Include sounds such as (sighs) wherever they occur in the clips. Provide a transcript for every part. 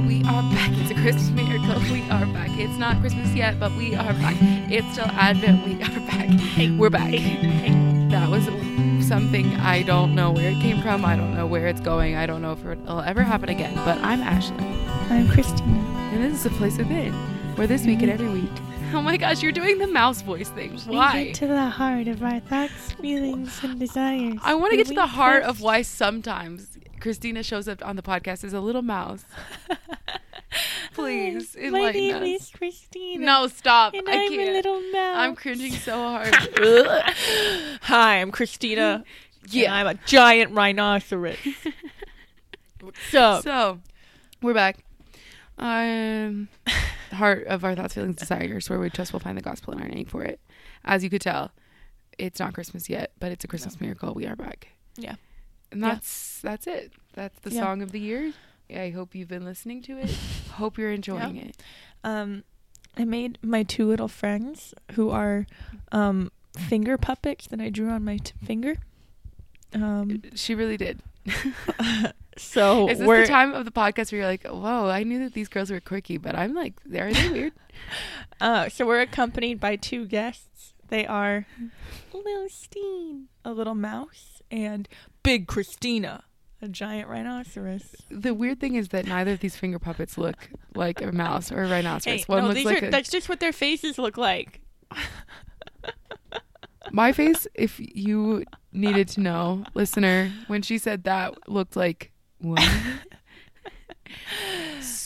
miracle. We are back. It's a Christmas miracle. We are back. It's not Christmas yet, but we are back. It's still Advent. We are back. We're back. That was something I don't know where it came from. I don't know where it's going. I don't know if it'll ever happen again. But I'm Ashlyn, I'm Christina. and this is the place within, where this week and every week. Oh my gosh, you're doing the mouse voice thing. We Why? get to the heart of our thoughts, feelings, and desires. I want to get to the heart of why sometimes Christina shows up on the podcast as a little mouse. (laughs) Please, Hi, My name us. is Christina. No, stop. And I I'm can't. a little mouse. I'm cringing so hard. (laughs) Hi, I'm Christina. Yeah. I'm a giant rhinoceros. (laughs) so, so, we're back. Um, the heart of our thoughts, feelings, desires, where we trust we'll find the gospel in our name for it. As you could tell, it's not Christmas yet, but it's a Christmas miracle. We are back. Yeah. And Yeah. that's that's it. That's the Yeah. song of the year. I hope you've been listening to it. (laughs) hope you're enjoying it. um, I made my two little friends who are um, finger puppets that I drew on my t- finger. Um, She really did. (laughs) so Is this the time of the podcast where you're like, whoa, I knew that these girls were quirky, but I'm like, are they weird? (laughs) Uh, so we're accompanied by two guests. They are Lil Steen, a little mouse, and Big Christina, a giant rhinoceros. the weird thing is that neither of these finger puppets look like a mouse or a rhinoceros. Hey, One no, looks these like are, a, that's just what their faces look like. (laughs) my face. If you needed to know, listener, when she said that, looked like what? (laughs)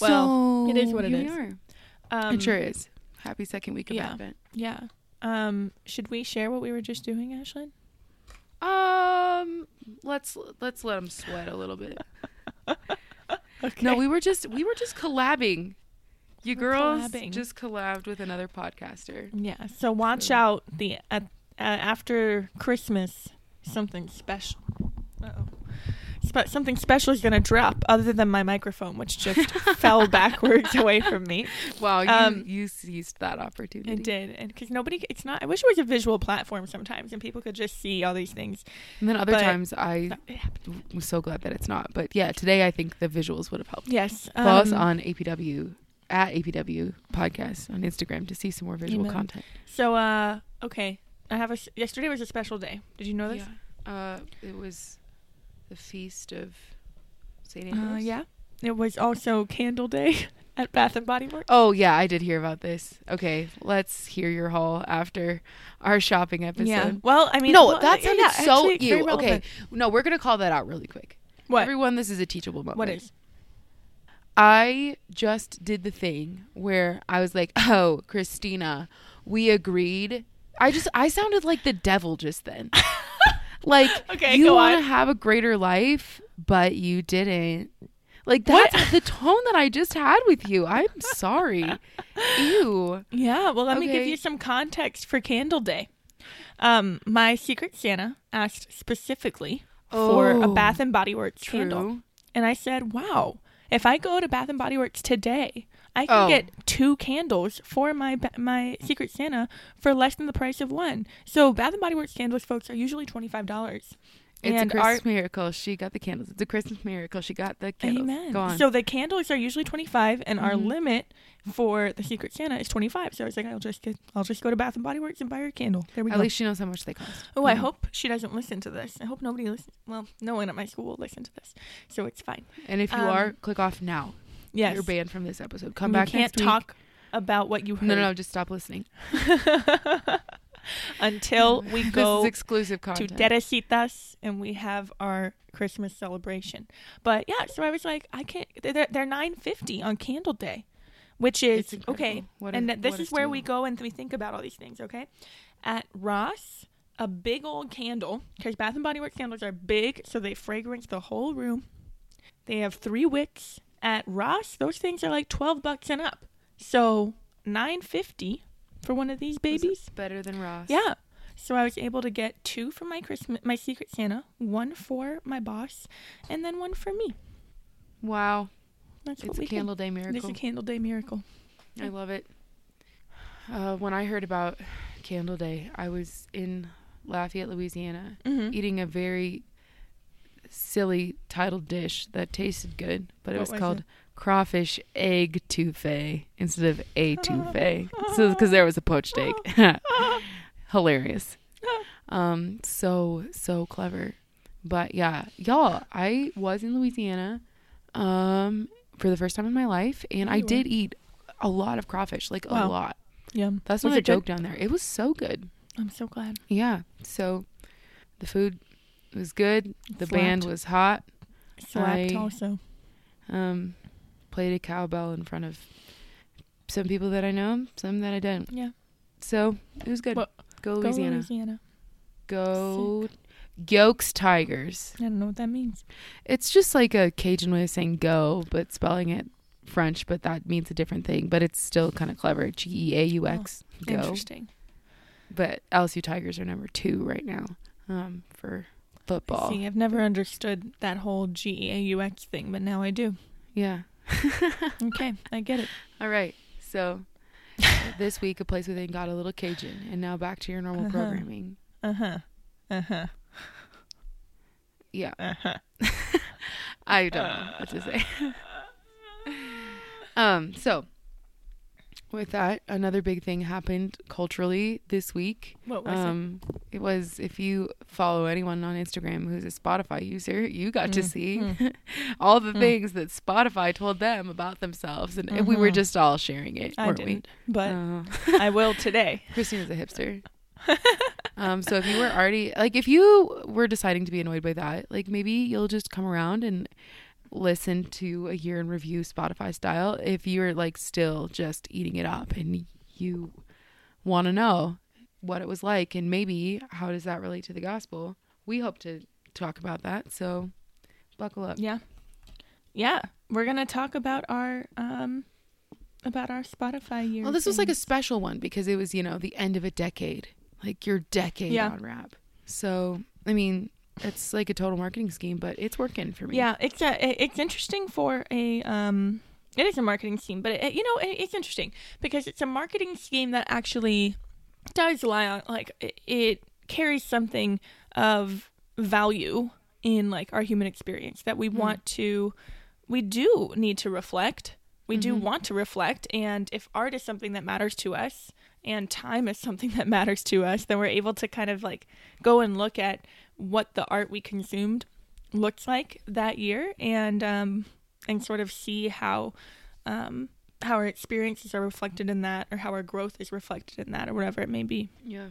Well, it is what it here we is. are. Um, it sure is. Happy second week of yeah. Advent. Yeah. Um, should we share what we were just doing, Ashlyn? Um, let's let's let them sweat a little bit. (laughs) Okay. No, we were just we were just collabing. You We're girls collabing. just collabed with another podcaster. Yeah. So watch So- out the uh, uh, after Christmas something special. Uh-oh. Spe- something special is gonna drop, other than my microphone, which just (laughs) fell backwards away from me. Wow, you Um, you seized that opportunity. It did, and because nobody, it's not. I wish it was a visual platform sometimes, and people could just see all these things. And then other But- times I was so glad that it's not. But yeah, today I think the visuals would have helped. Yes. Follow us um, on APW at APW podcast on Instagram to see some more visual Amen. content. So, uh, okay, I have a, Yesterday was a special day. Did you know this? Uh, it was the feast of Saint Uh, yeah. It was also Candle Day (laughs) at Bath and Body Works. Oh yeah, I did hear about this. Okay, let's hear your haul after our shopping episode. Yeah. Well, I mean, no, well, that sounded yeah, so you. Okay, no, we're gonna call that out really quick. What? Everyone, this is a teachable moment. What is? I just did the thing where I was like, (laughs) "Oh, Christina, we agreed." I just I sounded like the devil just then. (laughs) like (laughs) Okay, you want to have a greater life, but you didn't. Like that's the tone that I just had with you. I'm sorry. (laughs) Ew. Yeah. Well, let me give you some context for Candle Day. Um, my Secret Santa asked specifically for a Oh, Bath and Body Works True. candle, and I said, "Wow, if I go to Bath and Body Works today." I can Oh. get two candles for my my Secret Santa for less than the price of one. So Bath and Body Works candles, folks, are usually twenty five dollars. It's and a our Christmas miracle. She got the candles. It's a Christmas miracle. She got the candles. Amen. Go on. So the candles are usually twenty five, and our Mhm. limit for the Secret Santa is twenty five. So I was like, I'll just get, I'll just go to Bath and Body Works and buy her a candle. There we At go. least she knows how much they cost. oh, I Mhm. hope she doesn't listen to this. I hope nobody listens. Well, no one at my school will listen to this, so it's fine. And if you Um, are, click off now. Yes, You're banned from this episode. Come back You can't next week. talk about what you heard. No, no, no. Just stop listening. (laughs) Until (laughs) we this go is exclusive to content. Teresitas and we have our Christmas celebration. But yeah, so I was like, I can't. They're they're nine fifty on Candle Day, which is okay. What and a- this is where we go and we think about all these things. Okay, at Ross, a big old candle because Bath and Body Works candles are big, so they fragrance the whole room. They have three wicks. At Ross, those things are like twelve bucks and up. So nine fifty for one of these babies. better than Ross. Yeah. So I was able to get two for my Christmas, my Secret Santa, one for my boss, and then one for me. Wow. That's It's a Candle Day miracle. It's a Candle Day miracle. I love it. Uh, when I heard about Candle Day, I was in Lafayette, Louisiana, Mm-hmm. eating a very silly titled dish that tasted good, but it was, was called it? crawfish egg touffee instead of a (laughs) touffee. so because there was a poached egg. (laughs) Hilarious. Um, so so clever. But yeah, y'all, I was in Louisiana um for the first time in my life and I did eat a lot of crawfish, like a lot. Yeah. That's Was not a it good? joke down there. It was so good. I'm so glad. Yeah. So the food was good. The band was hot. Slapped I- also. Um, played a cowbell in front of some people that I know, some that I didn't. Yeah. So it was good. Well, go Go Louisiana. Louisiana. Go Yokes Tigers. I don't know what that means. It's just like a Cajun way of saying go, but spelling it French, but that means a different thing. But it's still kind of clever. G E A U X. Go. Interesting. But LSU Tigers are number two right now um, for football. See, I've never understood that whole G E A U X thing, but now I do. Yeah. (laughs) Okay, I get it. All right. So (laughs) this week, a place within got a little Cajun, and now back to your normal Uh-huh. programming. Uh huh. Uh huh. Yeah, Uh huh. (laughs) I don't know what to say. um. So with that, another big thing happened culturally this week. What was Um, it was if you follow anyone on Instagram who's a Spotify user, you got to Mm, see (laughs) all the mm. things that Spotify told them about themselves, and we were Mhm. just all sharing it, it? I weren't didn't, but? Uh, I will today. Christine (laughs) Christina's a hipster. (laughs) um, so if you were already like, if you were deciding to be annoyed by that, like maybe you'll just come around and listen to a year in review Spotify style. If you're like still just eating it up and you want to know what it was like and maybe how does that relate to the gospel, we hope to talk about that. So buckle up. Yeah. Yeah. We're gonna talk about our um about our Spotify year. Well, this was like a special one because it was, you know, the end of a decade, like your decade Yeah. on rap. So, I mean, it's like a total marketing scheme, but it's working for me. Yeah, it's a, it's interesting for a um it is a marketing scheme, but it, you know it, it's interesting because it's a marketing scheme that actually does lie on like it, it carries something of value in like our human experience that we Mm. want to we do need to reflect. We do Mhm. want to reflect and if art is something that matters to us and time is something (laughs) that matters to us, then we're able to kind of like go and look at what the art we consumed looks like that year and um and sort of see how um how our experiences are reflected in that or how our growth is reflected in that or whatever it may be. Yeah.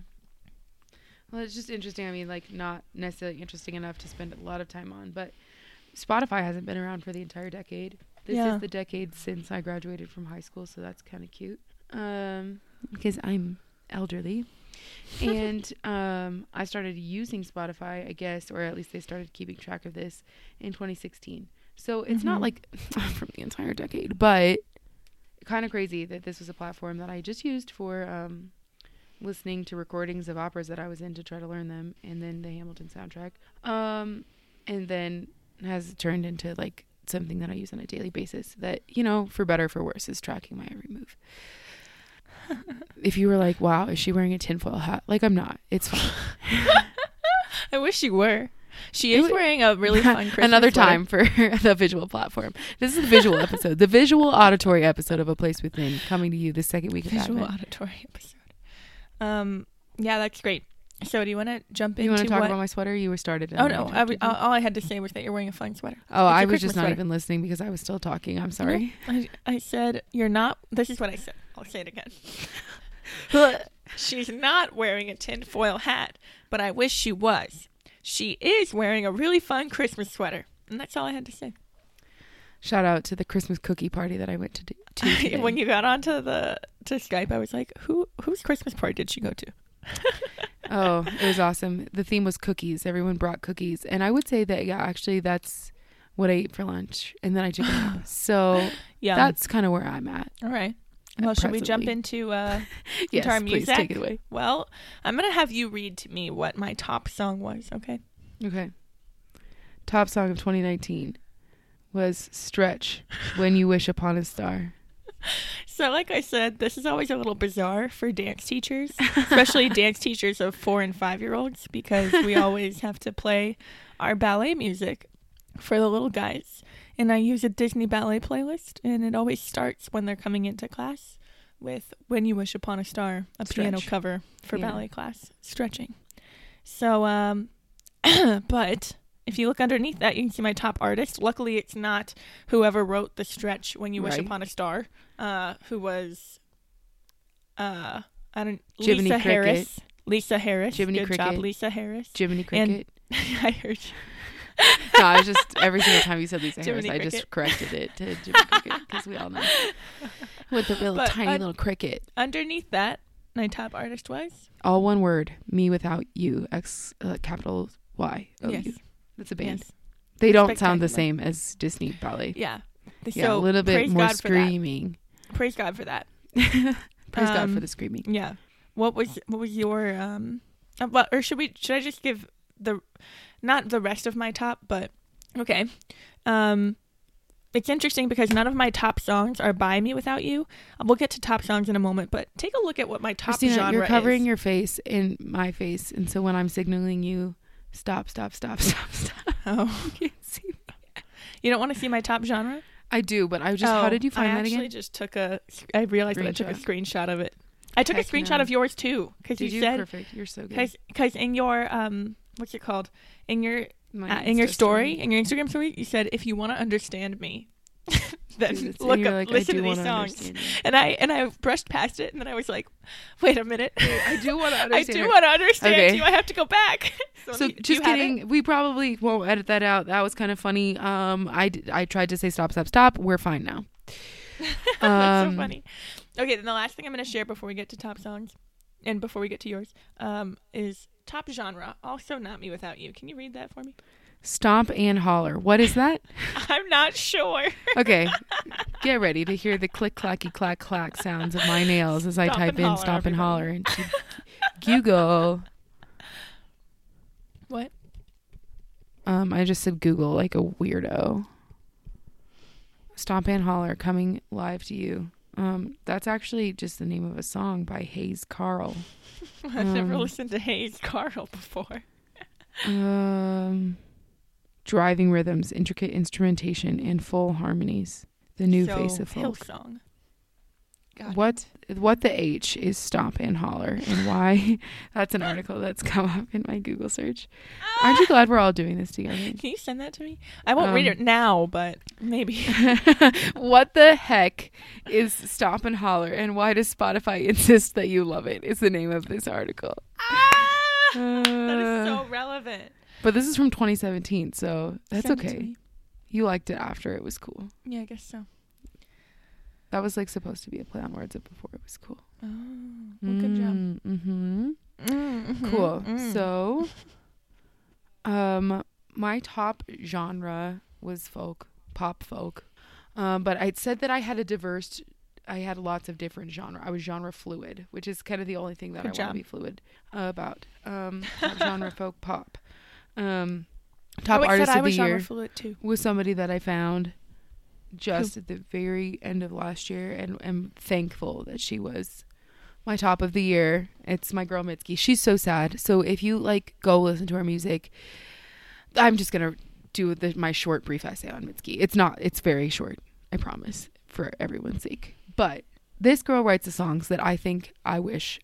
Well, it's just interesting. I mean, like, not necessarily interesting enough to spend a lot of time on, but Spotify hasn't been around for the entire decade. This Yeah. is the decade since I graduated from high school, so that's kind of cute. Um, because I'm elderly. (laughs) and um, I started using Spotify, I guess, or at least they started keeping track of this in 2016. So it's not Mhm. like (laughs) from the entire decade, but kind of crazy that this was a platform that I just used for um, listening to recordings of operas that I was in to try to learn them, and then the Hamilton soundtrack. Um, and then has turned into like something that I use on a daily basis that, you know, for better or for worse, is tracking my every move. (laughs) if you were like, wow, is she wearing a tinfoil hat? Like, I'm not. It's fine. (laughs) I wish she were. She is wearing a really (laughs) fun Christmas Another sweater. time for the visual platform. This is the visual episode, the visual auditory episode of A Place Within, coming to you the second week of visual auditory episode. Um yeah, that's great. So do you want to jump into You want to talk what about my sweater? You were started. Oh no! I, all I had to say was that you're wearing a fun sweater. oh, it's I was Christmas just not sweater. even listening because I was still talking. I'm sorry. I, I said you're not. This is what I said. I'll say it again. (laughs) She's not wearing a tinfoil hat, but I wish she was. She is wearing a really fun Christmas sweater, and that's all I had to say. Shout out to the Christmas cookie party that I went to. Do, (laughs) to today. when you got onto the to Skype, I was like, "Who whose Christmas party did she go to?" (laughs) oh, it was awesome. The theme was cookies. Everyone brought cookies, and I would say that yeah, actually, that's what I ate for lunch, and then I took a nap. So Yeah, that's kind of where I'm at. all right. Well, should we jump into uh, (laughs) Yes, Guitar please music? take it away. Well, I'm gonna have you read to me what my top song was. Okay. Okay. Top song of 2019 was "Stretch" when you wish upon a star. (laughs) So, like I said, this is always a little bizarre for dance teachers, (laughs) especially dance teachers of four and five year olds, because we always have to play our ballet music for the little guys. And I use a Disney ballet playlist, and it always starts when they're coming into class with "When You Wish Upon a Star," a piano cover for Yeah. ballet class, stretching. So, um, (clears throat) but if you look underneath that, you can see my top artist. Luckily, it's not whoever wrote the stretch "When You Wish Right. Upon a Star," uh, who was, uh, I don't Jiminy Lisa Cricket. Harris. Lisa Harris. Jiminy Good job, Lisa Harris. Jiminy Cricket. (laughs) I heard you. (laughs) no, I was just every single time you said Lisa (laughs) Harris, Jiminy I just corrected it to (laughs) Jiminy Cricket because we all know with the little But tiny I- little cricket. Underneath that, my top artist was All one word. Me without you. X uh, capital Y. O U. yes, That's a band. yes, They don't sound the same as Disney ballet. yeah. Yeah, so a little bit more God screaming. Praise God for that. Praise God Um, for the screaming. Yeah. What was what was your um? uh, well, or should we? Should I just give the, not the rest of my top, but okay. Um, it's interesting because none of my top songs are by mewithoutYou. We'll get to top songs in a moment, but take a look at what my top Christina, genre you're covering is. your face in my face, and so when I'm signaling you, stop, stop, stop, (laughs) stop, stop. Oh, You can't see me. you don't want to see my top genre? I do, but I just. how Oh, did you find I that actually again? just took a. I realized that I took a screenshot of it. I took Heck a screenshot no. of yours too because you, you, said perfect. You're so good. because because in your um what's it called in your uh, in your story in your Instagram story you said if you want to understand me (laughs) then look up like, listen to these songs and I and I brushed past it and then I was like wait a minute I do want to (laughs) I understand. do want to understand Okay. you I have to go back (laughs) so, So just kidding. We probably won't edit that out. That was kind of funny. Um, I, I tried to say stop, stop, stop. We're fine now. That's Um, so funny. Okay, then the last thing I'm going to share before we get to top songs, and before we get to yours, um, is top genre. Also, not mewithoutYou. Can you read that for me? Stomp and holler. What is that? (laughs) I'm not sure. Okay, (laughs) get ready to hear the click clacky clack clack sounds of my nails as I type in holler, stomp and everybody. holler into Google. What? Um, I just said Google like a weirdo. Stomp and holler coming live to you. Um, that's actually just the name of a song by Hayes Carll. (laughs) I've never Um, listened to Hayes Carll before. Um, driving rhythms, intricate instrumentation, and full harmonies. The new so, face of folk. Hillsong. It. What what the H is stomp and holler and why? (laughs) That's an article that's come up in my Google search. Aren't you glad we're all doing this together? (laughs) Can you send that to me? I won't read Um, it now, but maybe. (laughs) what the heck is stomp and holler and why does Spotify insist that you love it? Is the name of this article. ah! that is so Uh, relevant. But this is from 2017, so that's Send okay. You liked it after it was cool. Yeah, I guess so. That was like supposed to be a play on words of before it was cool. Oh, well, good job. Mm-hmm. Mm-hmm. Cool. Mm. So, um, my top genre was folk, pop folk. Um, but I said that I had a diverse, I had lots of different genre. I was genre fluid, which is kind of the only thing that Good I want to be fluid uh, about. Um, (laughs) genre folk pop. Um, I top always artist of the year fluid too. was somebody that I found just at the very end of last year and am thankful that she was my top of the year. It's my girl Mitski. She's so sad. So if you like go listen to her music, I'm just going to do the, my short brief essay on Mitski. It's not it's very short, I promise, for everyone's sake. But this girl writes the songs that I think I wish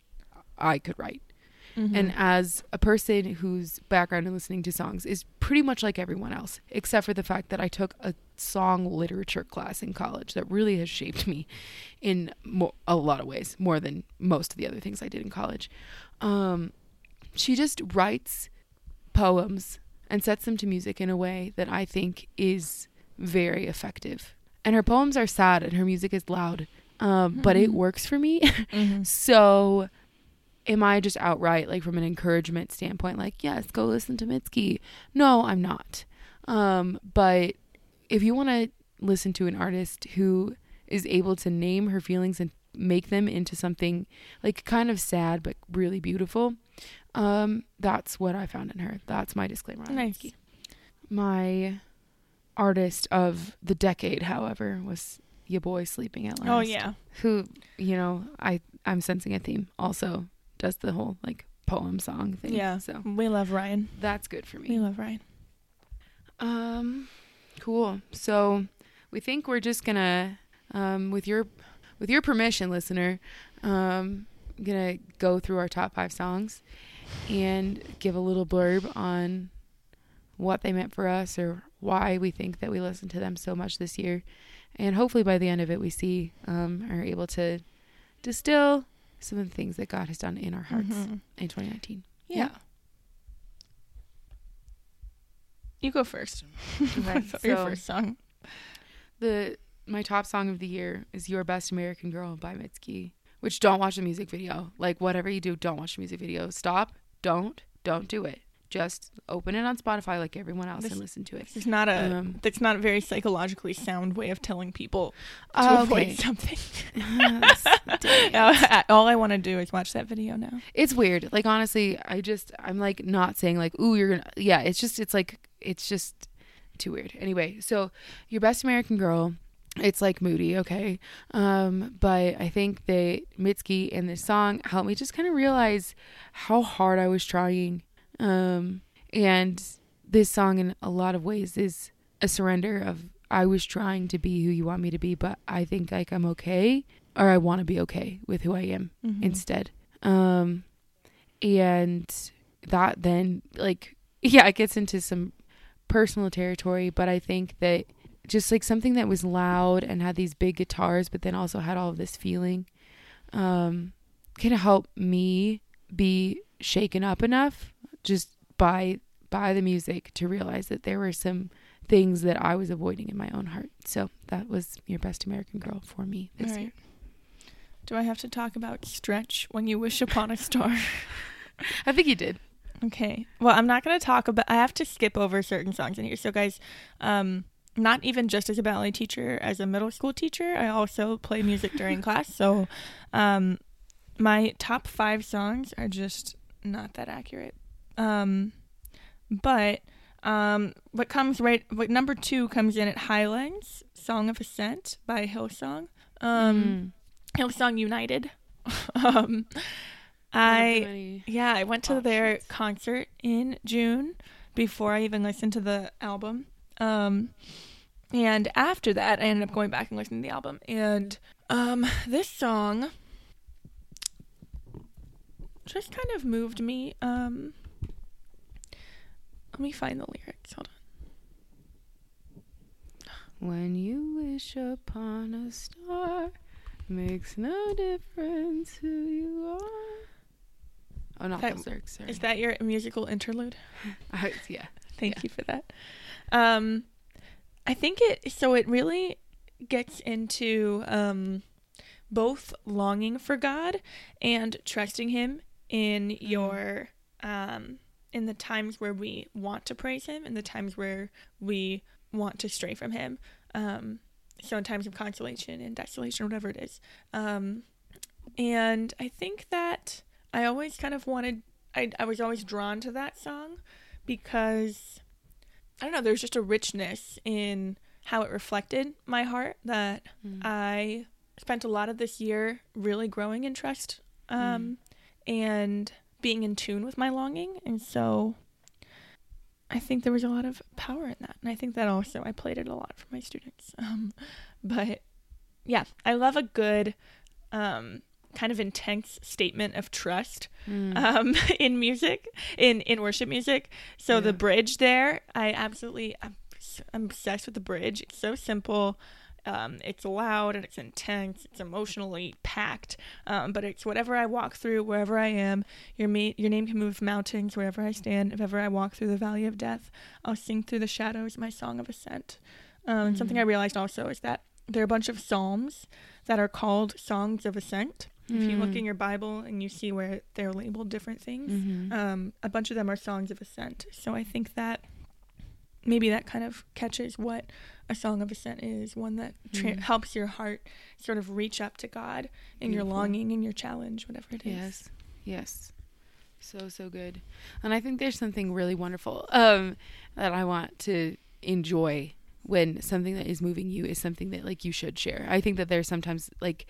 I could write. Mm-hmm. And as a person whose background in listening to songs is pretty much like everyone else, except for the fact that I took a song literature class in college that really has shaped me in mo- a lot of ways, more than most of the other things I did in college. Um, she just writes poems and sets them to music in a way that I think is very effective. And her poems are sad and her music is loud, um, but it Mhm. works for me. (laughs) Mm-hmm. So am I just outright like from an encouragement standpoint like yes go listen to Mitski. No I'm not. Um but if you want to listen to an artist who is able to name her feelings and make them into something like kind of sad but really beautiful um that's what I found in her. That's my disclaimer on Nice. Mitski. My artist of the decade however was your boy sleeping at last Oh yeah. who you know i i'm sensing a theme also does the whole like poem song thing Yeah. so We love Ryan. that's good for me. We love Ryan. um Cool. So we think we're just gonna, um, with your, with your permission, listener, um, gonna go through our top five songs and give a little blurb on what they meant for us or why we think that we listened to them so much this year. And hopefully by the end of it, we see, um, are able to distill some of the things that God has done in our hearts Mhm. in 2019. Yeah. Yeah. You go first. (laughs) (laughs) Okay, Your first song. The my top song of the year is "Your Best American Girl" by Mitski. Which don't watch the music video. Like whatever you do, don't watch the music video. Stop. Don't. Don't do it. Just open it on Spotify like everyone else This- and listen to it. Is not a. Um, that's not a very psychologically sound way of telling people to Oh, avoid something. Yes, (laughs) dang it. Uh, All I want to do is watch that video now. it's weird. Like honestly, I just I'm like not saying like, ooh, you're gonna yeah, it's just it's like it's just too weird. Anyway, so your best American girl, it's like moody, okay. Um, but I think that Mitski and this song helped me just kind of realize how hard I was trying. Um and this song in a lot of ways is a surrender of I was trying to be who you want me to be, but I think like I'm okay or I want to be okay with who I am Mhm. instead. Um, and that then, like, (laughs) yeah, it gets into some personal territory, but I think that just like something that was loud and had these big guitars, but then also had all of this feeling, um, of help me be shaken up enough just by by the music to realize that there were some things that I was avoiding in my own heart. So that was your best American girl for me this All year. Do I have to talk about Stretch when you wish upon a star? (laughs) I think you did. Okay. Well, I'm not going to talk about. I have to skip over certain songs in here. So, guys, um, not even just as a ballet teacher, as a middle school teacher, I also play music during class. So, um, my top five songs are just not that accurate. Um, but um, what comes right, what number two comes in at Highlands, "Song of Ascent" by Hillsong. Um, Mm. Hillsong United. (laughs) um, I yeah, I went to their concert in June before I even listened to the album. Um, and after that, I ended up going back and listening to the album. And um, this song just kind of moved me. Um, let me find the lyrics. Hold on. When you wish upon a star, makes no difference who you are. Oh, not That- those lyrics. Sorry. Is that your musical interlude? (laughs) Uh, yeah. Thank Yeah. you for that. Um, I think it so it really gets into um, both longing for God and trusting Him in your um, in the times where we want to praise Him and the times where we want to stray from Him. Um, so in times of consolation and desolation, whatever it is. Um, and I think that I always kind of wanted. I, I was always drawn to that song because I don't know, there's just a richness in how it reflected my heart that Mm. I spent a lot of this year really growing in trust um, and being in tune with my longing. And so I think there was a lot of power in that. And I think that also I played it a lot for my students. (laughs) Um, but yeah, I love a good um, kind of intense statement of trust Mm. um, (laughs) in music, in in worship music. So Yeah. the bridge there, I absolutely I'm, I'm obsessed with the bridge. It's so simple. Um, it's loud and it's intense. It's emotionally packed. Um, but it's whatever I walk through, wherever I am. Your ma- your name can move mountains wherever I stand. If ever I walk through the valley of death, I'll sing through the shadows my song of ascent. Um, Something I realized also is that there are a bunch of psalms that are called songs of ascent. If you look Mm. in your Bible and you see where they're labeled different things, Mhm. um, a bunch of them are songs of ascent. So I think that maybe that kind of catches what a song of ascent is one that tra- Mm. helps your heart sort of reach up to God in your longing and your challenge, whatever it is. Yes. Yes. So so good. And I think there's something really wonderful um that I want to enjoy when something that is moving you is something that like you should share. I think that there's sometimes like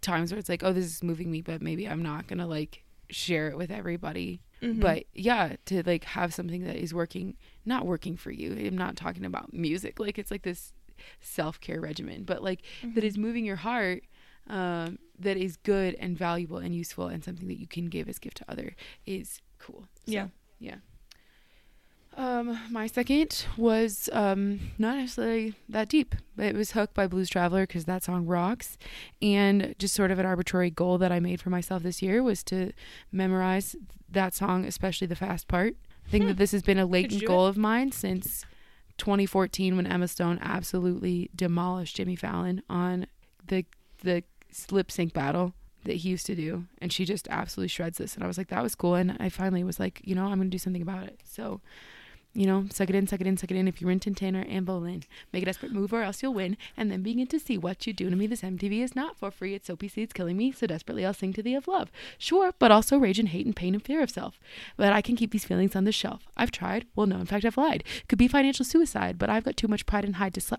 times where it's like, oh, this is moving me, but maybe I'm not going to like share it with everybody. Mhm. But yeah, to like have something that is working, not working for you. I'm not talking about music. Like it's like this self care regimen, but like that Mm-hmm. is moving your heart. Um, that is good and valuable and useful and something that you can give as gift to other is cool. So, Yeah. yeah. Um, my second was um not necessarily that deep, but it was "Hook" by Blues Traveler because that song rocks, and just sort of an arbitrary goal that I made for myself this year was to memorize that song, especially the fast part. I think that this has been a latent goal of mine since 2014 when Emma Stone absolutely demolished Jimmy Fallon on the the lip sync battle that he used to do. And she just absolutely shreds this. And I was like that was cool. And I finally was like you know I'm going to do something about it. So you know, suck it in, suck it in, suck it in. If you're Rin Tin Tin or Anne Boleyn, make a desperate move or else you'll win. And then begin to see what you do to me. This MTV is not for free. It's so PC, it's killing me. So desperately I'll sing to thee of love. Sure, but also rage and hate and pain and fear of self. But I can keep these feelings on the shelf. I've tried. Well, no, in fact, I've lied. Could be financial suicide, but I've got too much pride and hide to sli-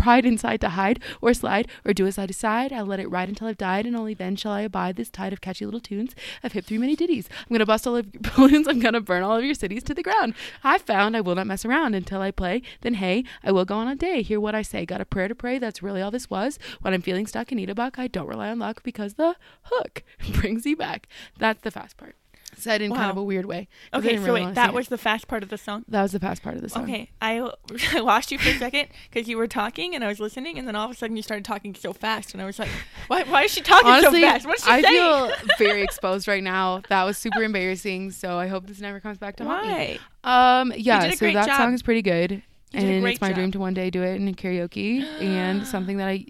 pride inside to hide or slide or do as I decide. I'll let it ride until I've died, and only then shall I abide this tide of catchy little tunes. I've hit through many ditties. I'm gonna bust all of your (laughs) balloons. I'm gonna burn all of your cities to the ground. I've found I will not mess around until I play. Then hey, I will go on a day. Hear what I say. Got a prayer to pray. That's really all this was. When I'm feeling stuck and need a buck, I don't rely on luck because the hook (laughs) brings you back. That's the fast part. Said in kind of a weird way. Okay, didn't so wait, that sing it. was the fast part of the song. that was the fast part of the song. Okay, I, (laughs) I lost you for a second because you were talking and I was listening, and then all of a sudden you started talking so fast, and I was like, "Why? Why is she talking Honestly, so fast? What's she I saying?" feel (laughs) very exposed right now. That was super embarrassing. So I hope this never comes back to haunt me. Um, yeah. So that job. song is pretty good, You and it's my job. dream to one day do it in karaoke, (gasps) and something that I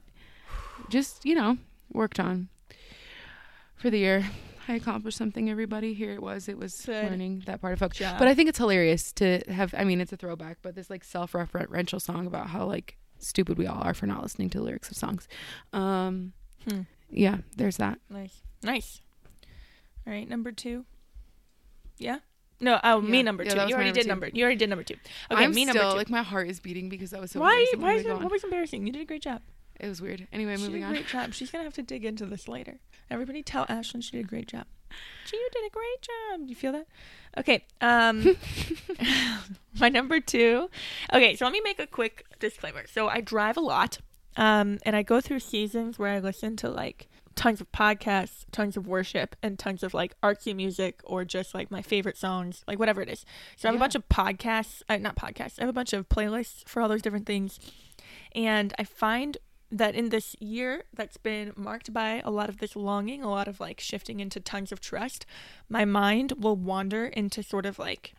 just you know worked on for the year. I accomplished something. Everybody here it was. It was Good learning that part of folk. job. But I think it's hilarious to have. I mean, it's a throwback, but this like self-referential song about how like stupid we all are for not listening to lyrics of songs. Um, Hmm. yeah. There's that. Nice, nice. All right, number two. Yeah. No, oh, me number two. was you already number did two. number. You already did number two. Okay, I'm me still number two. like my heart is beating because that was so. why? Why is it? Was embarrassing? You did a great job. It was weird. Anyway, she moving did a on. great job. She's gonna have to dig into this later. Everybody tell Ashlyn she did a great job. She you did a great job. Do you feel that? Okay. Um (laughs) (laughs) my number two. Okay, so let me make a quick disclaimer. So I drive a lot. Um and I go through seasons where I listen to like tons of podcasts, tons of worship, and tons of like artsy music or just like my favorite songs, like whatever it is. So I have Yeah. a bunch of podcasts, uh, not podcasts. I have a bunch of playlists for all those different things. And I find that in this year that's been marked by a lot of this longing, a lot of like shifting into tons of trust, my mind will wander into sort of like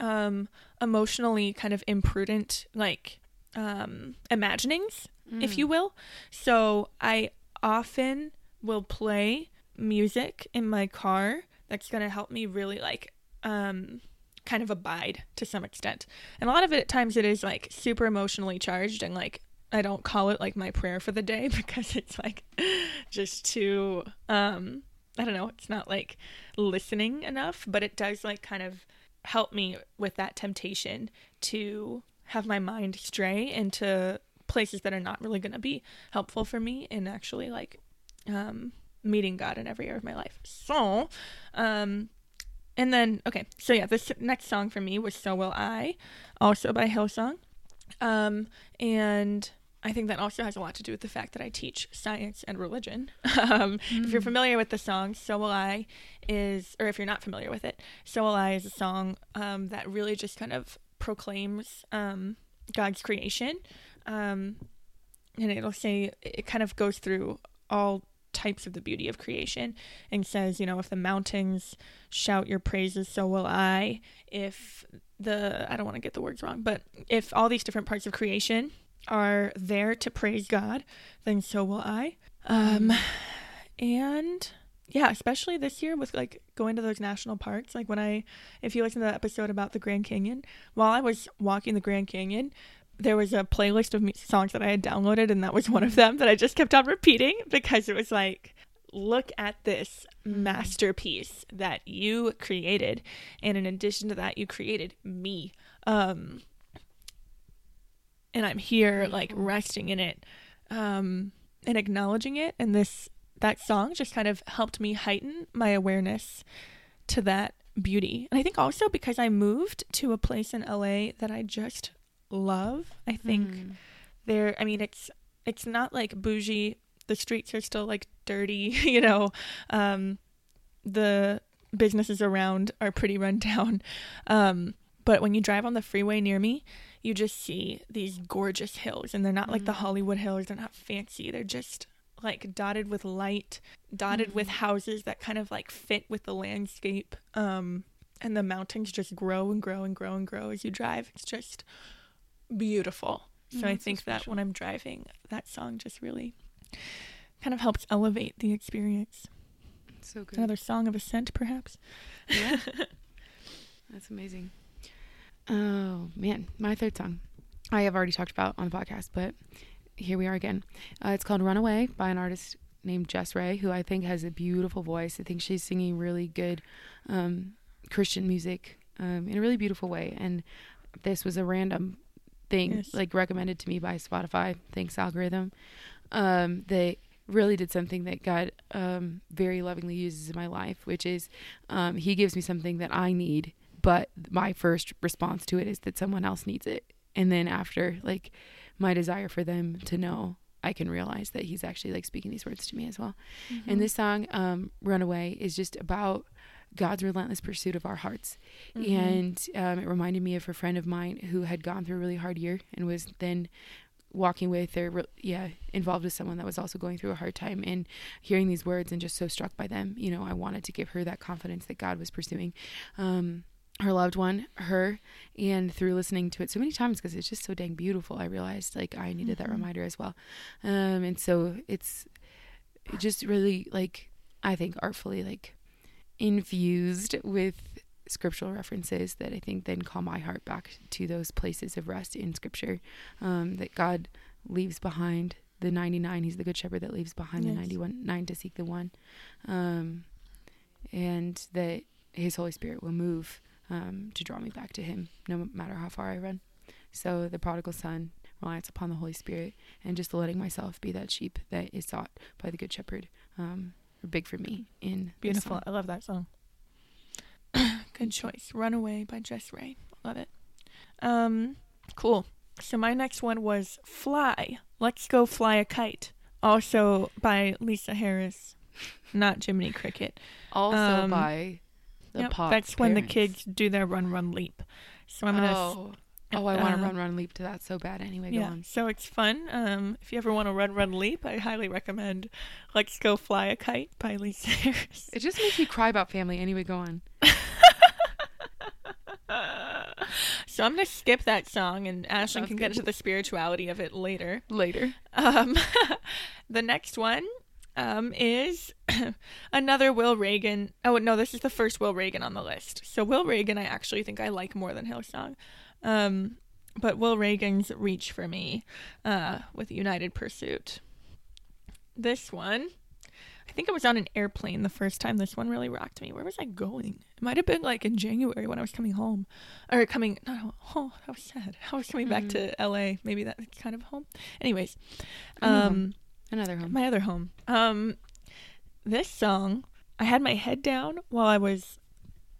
um emotionally kind of imprudent like um imaginings, if Mm. you will. So I often will play music in my car that's going to help me really like um kind of abide to some extent. And a lot of it at times it is like super emotionally charged and like I don't call it like my prayer for the day (laughs) because it's like just too um I don't know, it's not like listening enough, but it does like kind of help me with that temptation to have my mind stray into places that are not really going to be helpful for me in actually like um meeting God in every area of my life. So, um and then okay, so yeah, this next song for me was So Will I, also by Hillsong. Um and I think that also has a lot to do with the fact that I teach science and religion. (laughs) um, If you're familiar with the song "So Will I," is or if you're not familiar with it, "So Will I" is a song um, that really just kind of proclaims um, God's creation, um, and it'll say it kind of goes through all types of the beauty of creation and says, you know, if the mountains shout your praises, so will I. If the I don't want to get the words wrong, but if all these different parts of creation are there to praise God, then so will I. Um, and yeah, especially this year with like going to those national parks. Like when I, if you listen to that episode about the Grand Canyon, while I was walking the Grand Canyon, there was a playlist of songs that I had downloaded, and that was one of them that I just kept on repeating because it was like, look at this masterpiece that you created, and in addition to that, you created me. Um, and I'm here like resting in it, um, and acknowledging it. And this that song just kind of helped me heighten my awareness to that beauty. And I think also because I moved to a place in LA that I just love. I think Mm. there I mean it's it's not like bougie. The streets are still like dirty, (laughs) you know. Um the businesses around are pretty run down. Um but when you drive on the freeway near me, you just see these gorgeous hills and they're not like the Mhm. Hollywood hills, they're not fancy. They're just like dotted with light, dotted with Mhm. houses that kind of like fit with the landscape. Um and the mountains just grow and grow and grow and grow as you drive. It's just beautiful. So Mm, I that's so think that when I'm driving, that song just really kind of helps elevate the experience. So good. Another song of ascent, perhaps. Yeah. (laughs) That's amazing. Oh man, my third song. I have already talked about on the podcast, but here we are again. Uh, it's called "Runaway" by an artist named Jess Ray, who I think has a beautiful voice. I think she's singing really good um, Christian music um, in a really beautiful way. And this was a random thing, Yes. like recommended to me by Spotify. Thanks algorithm. Um, they really did something that God um, very lovingly uses in my life, which is um, He gives me something that I need, but my first response to it is that someone else needs it, and then after, like my desire for them to know, I can realize that He's actually like speaking these words to me as well. Mm-hmm. And this song, um, "Runaway," is just about God's relentless pursuit of our hearts. Mhm. And um, it reminded me of a friend of mine who had gone through a really hard year and was then walking with or yeah involved with someone that was also going through a hard time and hearing these words and just so struck by them you know i wanted to give her that confidence that god was pursuing um her loved one her and through listening to it so many times because it's just so dang beautiful i realized like i needed that Mhm. reminder as well um and so it's just really like i think artfully like infused with scriptural references that I think then call my heart back to those places of rest in scripture um, that God leaves behind the 99 he's the good shepherd that leaves behind Yes. the 91 9 to seek the one um, and that his holy spirit will move um, to draw me back to him no matter how far i run so the prodigal son reliance upon the holy spirit and just letting myself be that sheep that is sought by the good shepherd um, big for me in Beautiful. I love that song. (clears throat) Good choice. Runaway by Jess Ray. Love it. Um, cool. So my next one was Fly. Let's Go Fly a Kite. Also by Lisa Harris, (laughs) not Jiminy Cricket. also Um, by the Yep, pop That's when the kids do their run, run, leap. So I'm gonna. oh, oh I want to uh, run, run, leap to that so bad. Anyway, go Yeah, on. so it's fun. Um, if you ever want to run, run, leap, I highly recommend "Let's Go Fly a Kite" by Lisa Harris. It just makes me cry about family. Anyway, go on. (laughs) so I'm gonna skip that song, and Ashlyn Sounds can get into the spirituality of it later. Later. Um, (laughs) the next one um, is (clears throat) another Will Reagan. Oh no, this is the first Will Reagan on the list. So Will Reagan, I actually think I like more than Hillsong. Um, but Will Reagan's "Reach for Me" uh, with United Pursuit. This one, I think I was on an airplane the first time this one really rocked me. Where was I going? It might have been like in January when I was coming home, or coming. No, oh, that was sad. I was coming back to L.A. Maybe that's kind of home. Anyways, Another um. Another home. my other home. Um, this song, I had my head down while I was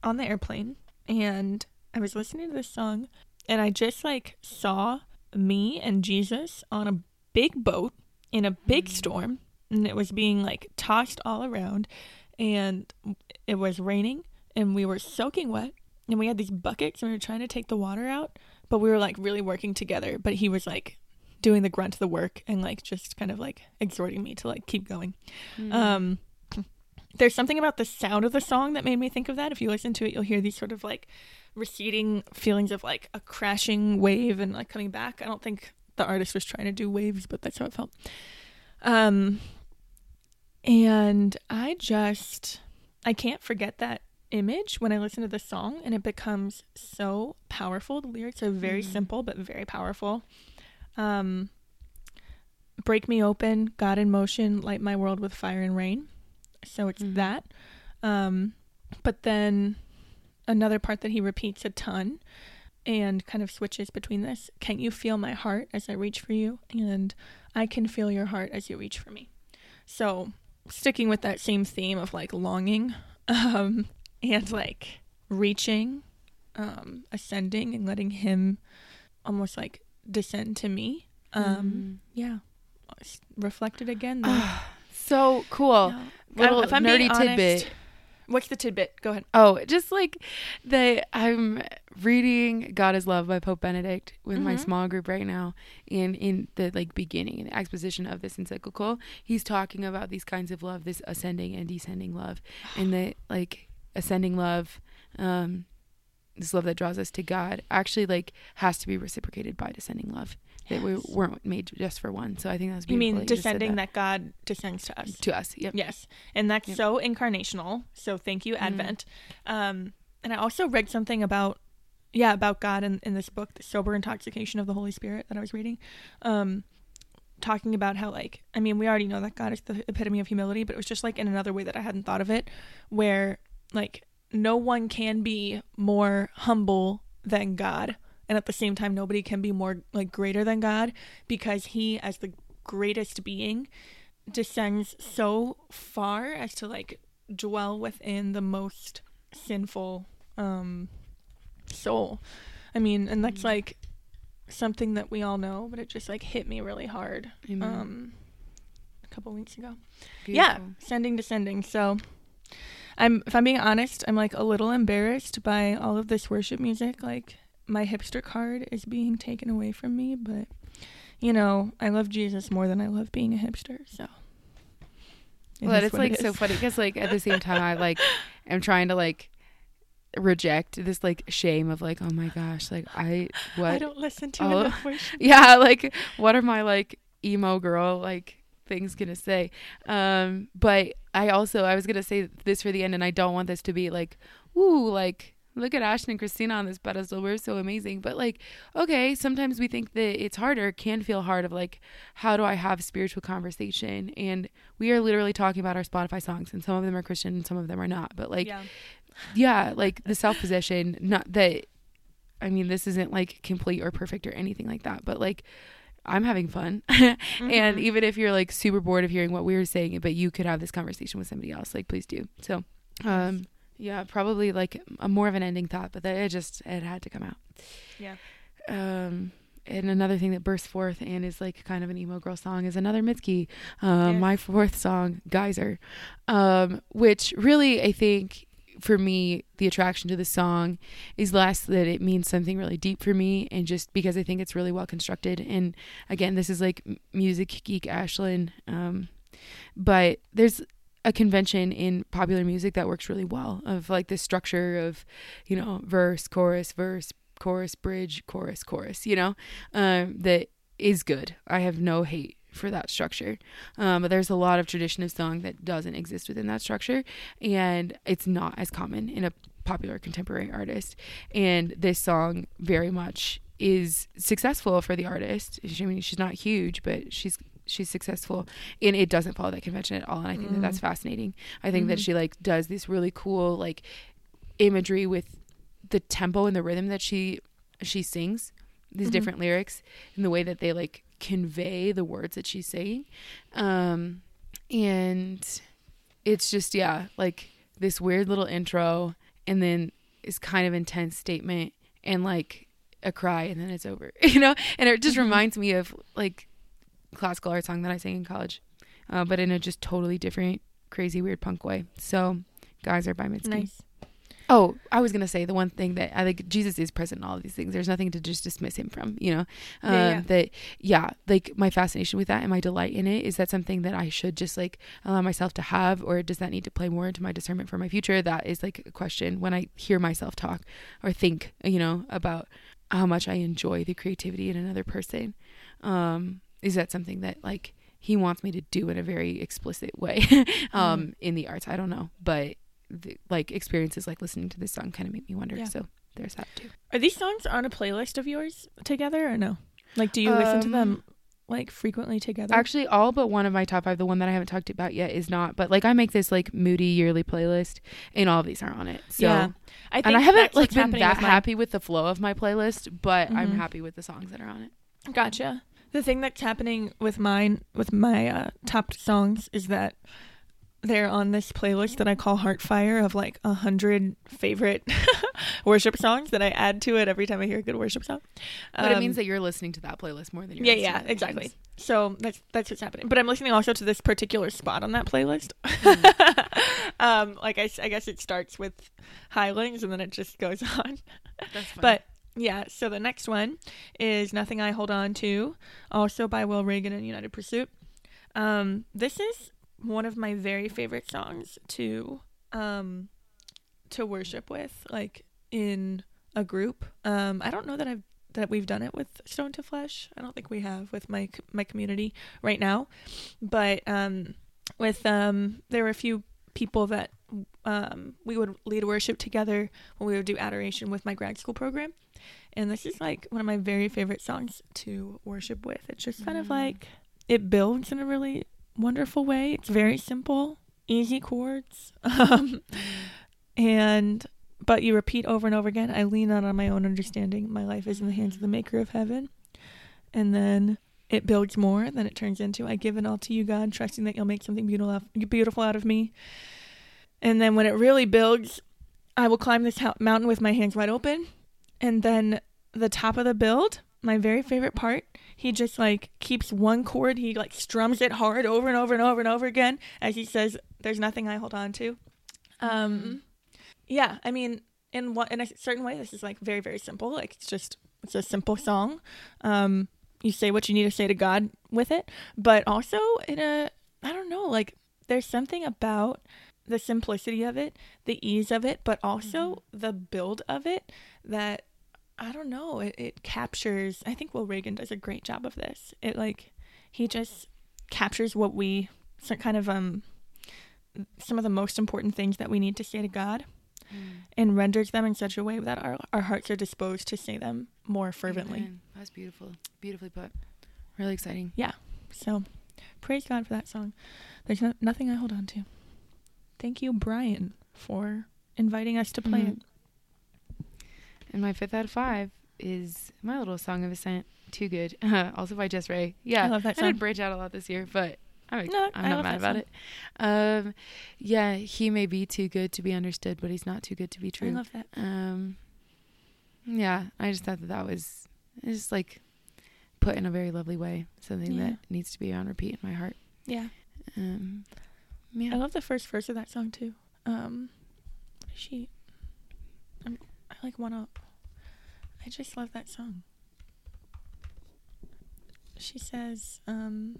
on the airplane, and I was listening to this song, and I just like saw me and Jesus on a big boat in a big Mm. storm, and it was being like tossed all around, and it was raining, and we were soaking wet, and we had these buckets, and we were trying to take the water out, but we were like really working together. But he was like doing the grunt of the work and like just kind of like exhorting me to like keep going. Mm. Um, there's something about the sound of the song that made me think of that. If you listen to it, you'll hear these sort of like receding feelings of like a crashing wave and like coming back. I don't think the artist was trying to do waves, but that's how it felt. Um, and I just I can't forget that image when I listen to the song, and it becomes so powerful. The lyrics are very Mhm. simple but very powerful. Um, break me open, God in motion, light my world with fire and rain. So it's Mhm. that. Um, but then another part that he repeats a ton and kind of switches between this. Can't you feel my heart as I reach for you? And I can feel your heart as you reach for me. So sticking with that same theme of like longing, (laughs) um, and like reaching, um, ascending, and letting Him almost like descend to me. Um, yeah, S- reflected again. Then. So cool. Yeah. Little if I'm nerdy being tidbit. honest- What's the tidbit? Go ahead. Oh, just like the I'm reading God is Love by Pope Benedict with my Mhm. small group right now. And in the like beginning, in the exposition of this encyclical, he's talking about these kinds of love, this ascending and descending love. (gasps) And the like ascending love, um, this love that draws us to God actually like has to be reciprocated by descending love. That we weren't made just for one. So I think that's You mean that said descending that. God descends to us? to us. Yep. Yes, and that's Yep. so incarnational. So thank you, Mhm. Advent. Um, and I also read something about, yeah, about God in, in this book, The Sober Intoxication of the Holy Spirit, that I was reading. Um, talking about how, like, I mean, we already know that God is the epitome of humility, but it was just like in another way that I hadn't thought of it, where, like, no one can be more humble than God. And at the same time, nobody can be more, like, greater than God because He, as the greatest being, descends so far as to like dwell within the most sinful um soul. I mean, and that's Mhm. like something that we all know, but it just like hit me really hard Amen. um a couple weeks ago. Yeah, Beautiful. sending descending. So I'm if I'm being honest, I'm like a little embarrassed by all of this worship music. Like my hipster card is being taken away from me, but you know, I love Jesus more than I love being a hipster, so it well, it's like it so funny because like at the same time I like (laughs) am trying to like reject this like shame of like oh my gosh like I what I don't listen to Oh. enough (laughs) worship. yeah like what are my like emo girl like things gonna say um but I also I was gonna say this for the end and I don't want this to be like ooh like look at Ashlyn and Christina on this pedestal. We're so amazing. But like okay sometimes we think that it's harder can feel hard of like how do I have spiritual conversation? And we are literally talking about our Spotify songs and some of them are Christian and some of them are not. But like yeah. yeah like the self possession not that i mean this isn't like complete or perfect or anything like that but like i'm having fun (laughs) and Mhm. even if you're like super bored of hearing what we were saying but you could have this conversation with somebody else like please do so um yeah probably like a more of an ending thought but that it just it had to come out Yeah. um and another thing that bursts forth and is like kind of an emo girl song is another Mitski, um, Yes. my fourth song, Geyser, um, which really I think for me the attraction to the song is less that it means something really deep for me and just because I think it's really well constructed. And again, this is like music geek Ashlyn, um, but there's a convention in popular music that works really well of like this structure of you know verse chorus verse chorus bridge chorus chorus you know um, that is good i have no hate for that structure. Um, but there's a lot of tradition of song that doesn't exist within that structure and it's not as common in a popular contemporary artist. And this song very much is successful for the artist. I mean she's not huge but she's she's successful and it doesn't follow that convention at all and i think that that's fascinating. I think that Mhm. she like does this really cool like imagery with the tempo and the rhythm that she she sings these Mhm. different lyrics and the way that they like convey the words that she's saying um and it's just yeah like this weird little intro and then this kind of intense statement and like a cry and then it's over (laughs) you know and it just Mhm. reminds me of like classical art song that i sang in college uh, but in a just totally different crazy weird punk way so Geyser by Mitski. Nice. Oh, I was gonna say the one thing that I think Jesus is present in all of these things. There's nothing to just dismiss him from, you know. Um, Yeah, yeah. That yeah, like my fascination with that and my delight in it is that something that I should just like allow myself to have, or does that need to play more into my discernment for my future? That is like a question when I hear myself talk or think, you know, about how much I enjoy the creativity in another person. Um, is that something that like he wants me to do in a very explicit way (laughs) um, in the arts? I don't know, but the, like experiences like listening to this song kind of make me wonder. Yeah. So there's that too. Are these songs on a playlist of yours together or no? Like, do you listen to Um, them like frequently together? Actually, all but one of my top five, the one that I haven't talked about yet, is not. But like I make this like moody yearly playlist, and all of these are on it. So Yeah, I think and I haven't like been that with mine. happy with the flow of my playlist, but I'm Mhm. happy with the songs that are on it. Gotcha. The thing that's happening with mine, with my uh, top songs, is that they're on this playlist that I call Heartfire of like a hundred favorite (laughs) worship songs that I add to it every time I hear a good worship song. But it Um, means that you're listening to that playlist more than you're yeah, yeah, exactly. So that's that's what's happening. But I'm listening also to this particular spot on that playlist. (laughs) um, like I guess it starts with Highlands and then it just goes (laughs) on. That's. But yeah, so the next one is Nothing I Hold On To, also by Will Reagan and United Pursuit. Um, this is one of my very favorite songs to um to worship with, like in a group. Um, I don't know that I've that we've done it with Stone to Flesh. I don't think we have with my my community right now, but um, with um, there were a few people that um, we would lead worship together when we would do adoration with my grad school program. And this is like one of my very favorite songs to worship with. It's just kind of Mm. like it builds in a really wonderful way. It's very simple, easy chords. (laughs) Um, and but you repeat over and over again. I lean not on my own understanding. My life is in the hands of the maker of heaven. And then it builds more than it turns into. I give it all to you, God, trusting that you'll make something beautiful beautiful out of me. And then when it really builds, I will climb this mountain with my hands wide open. And then the top of the build, my very favorite part, he just like keeps one chord. He like strums it hard over and over and over and over again as he says, "There's nothing I hold on to." Um, yeah, I mean, in what in a certain way, this is like very very simple. Like it's just it's a simple song. Um, you say what you need to say to God with it, but also in a I don't know, like there's something about the simplicity of it, the ease of it, but also the build of it that I don't know, it, it captures I think Will Reagan does a great job of this. It like he just captures what we some kind of um some of the most important things that we need to say to God Mm. and renders them in such a way that our, our hearts are disposed to say them more fervently. Amen. That's beautiful. Beautifully put. Really exciting. Yeah. So praise God for that song. There's no, nothing I hold on to. Thank you, Brian, for inviting us to play Mhm. it. And my fifth out of five is my little song of ascent. Too good. (laughs) also by Jess Ray. Yeah, I love that song. I song. did branch out a lot this year, but I'm, No, I'm not mad about song. it. Um, yeah, he may be too good to be understood, but he's not too good to be true. I love that. um, yeah, I just thought that that was just like put in a very lovely way. Something Yeah. that needs to be on repeat in my heart. Yeah. Um, yeah. I love the first verse of that song too. Um, she, I like one up. I just love that song. She says, um,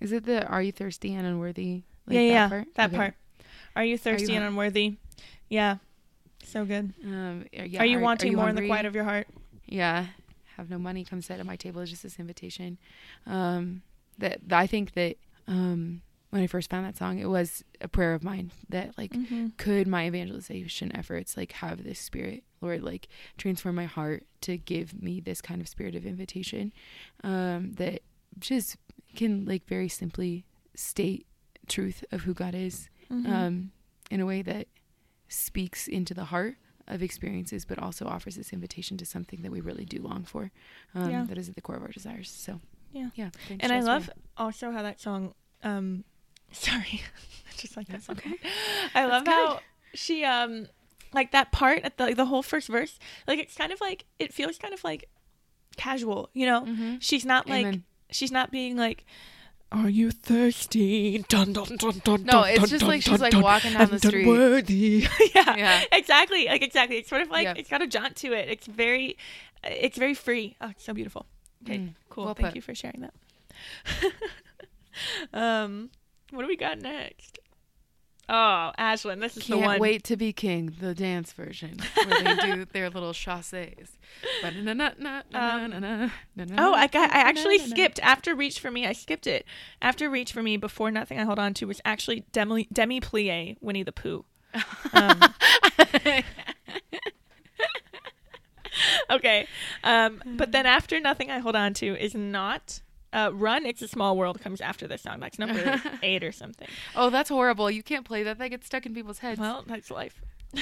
Is it the "Are you thirsty and unworthy"? yeah, yeah, part? that Okay. part. Are you thirsty and unworthy? Yeah, so good. Um, are, yeah, are you wanting more in the quiet of your heart? yeah have no money come sit at my table is just this invitation um that, that i think that um when i first found that song it was a prayer of mine that like Mm-hmm. could my evangelization efforts like have this spirit lord like transform my heart to give me this kind of spirit of invitation um that just can like very simply state truth of who god is Mm-hmm. um in a way that speaks into the heart of experiences, but also offers this invitation to something that we really do long for. Um, Yeah. That is at the core of our desires. So, Yeah. Yeah. and I love also how that song. Um, (laughs) sorry, (laughs) I just like that That's okay. I love how she um, like that part at the the whole first verse. Like it's kind of like it feels kind of like casual, you know. Mhm. She's not like Amen. she's not being like. Are you thirsty? Dun, dun, dun, dun, No, dun, it's dun, just dun, like she's like walking down the street. unworthy. (laughs) yeah, Yeah. exactly. Like exactly. It's sort of like Yeah. it's got a jaunt to it. It's very, it's very free. Oh, it's so beautiful. Okay, Mm, cool. well Thank put. you for sharing that. um, what do we got next? Oh, Ashlyn, this is the one. Can't the one. wait to be king, the dance version, where they do (laughs) their little chasses. Oh, I got. I actually skipped after Reach for Me. I skipped it after Reach for Me. Before Nothing I Hold On To was actually Demi Demi Plie Winnie the Pooh. Um, okay, um, but then after Nothing I Hold On To is not. Uh, Run, It's a Small World comes after this song. That's number (laughs) eight or something. oh, that's horrible. You can't play that. That gets stuck in people's heads. Well, that's life. (laughs)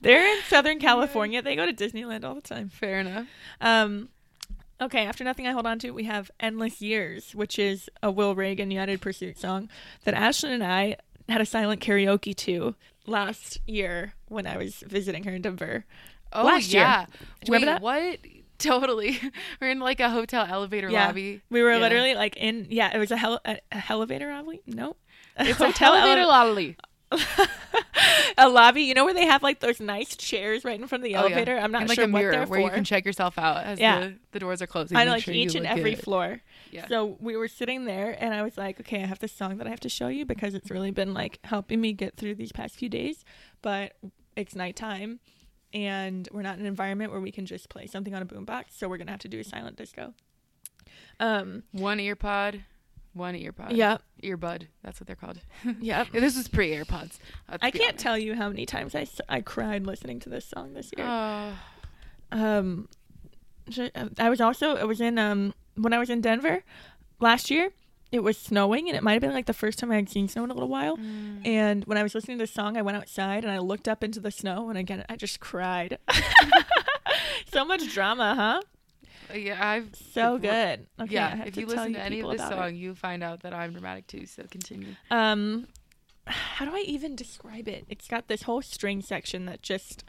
They're in Southern California. They go to Disneyland all the time. Fair enough. Um, Okay, after Nothing I Hold On To, we have Endless Years, which is a Will Reagan United Pursuit song that Ashlyn and I had a silent karaoke to last year when I was visiting her in Denver. Oh Last year. yeah. Do you remember Wait, that? What? (laughs) Totally. (laughs) We're in like a hotel elevator Yeah. lobby. We were Yeah. literally like in, yeah, it was a, hel- a, a elevator lobby? Nope. (laughs) It's a hotel elevator ele- lobby. a lobby. You know where they have like those nice chairs right in front of the Oh, yeah. elevator? I'm not and like sure a what mirror they're where you can check yourself out as Yeah. the, the doors are closing. I like sure each and every good. floor. Yeah. So we were sitting there, and I was like, okay, I have this song that I have to show you because it's really been like helping me get through these past few days. But it's nighttime, and we're not in an environment where we can just play something on a boombox. So we're gonna have to do a silent disco. Um. One ear pod, one ear pod. Yeah. Earbud. That's what they're called. (laughs) Yeah. This was pre AirPods. I can't tell you how many times I, I cried listening to this song this year. Oh, um I was also I was in um when I was in Denver last year it was snowing and it might have been like the first time I had seen snow in a little while Mm. and when I was listening to the song I went outside and I looked up into the snow and again I just cried (laughs) so much drama huh yeah. I've so good okay yeah. If you listen to any of this song, you find out that I'm dramatic too. So continue. um how do I even describe it it's got this whole string section that just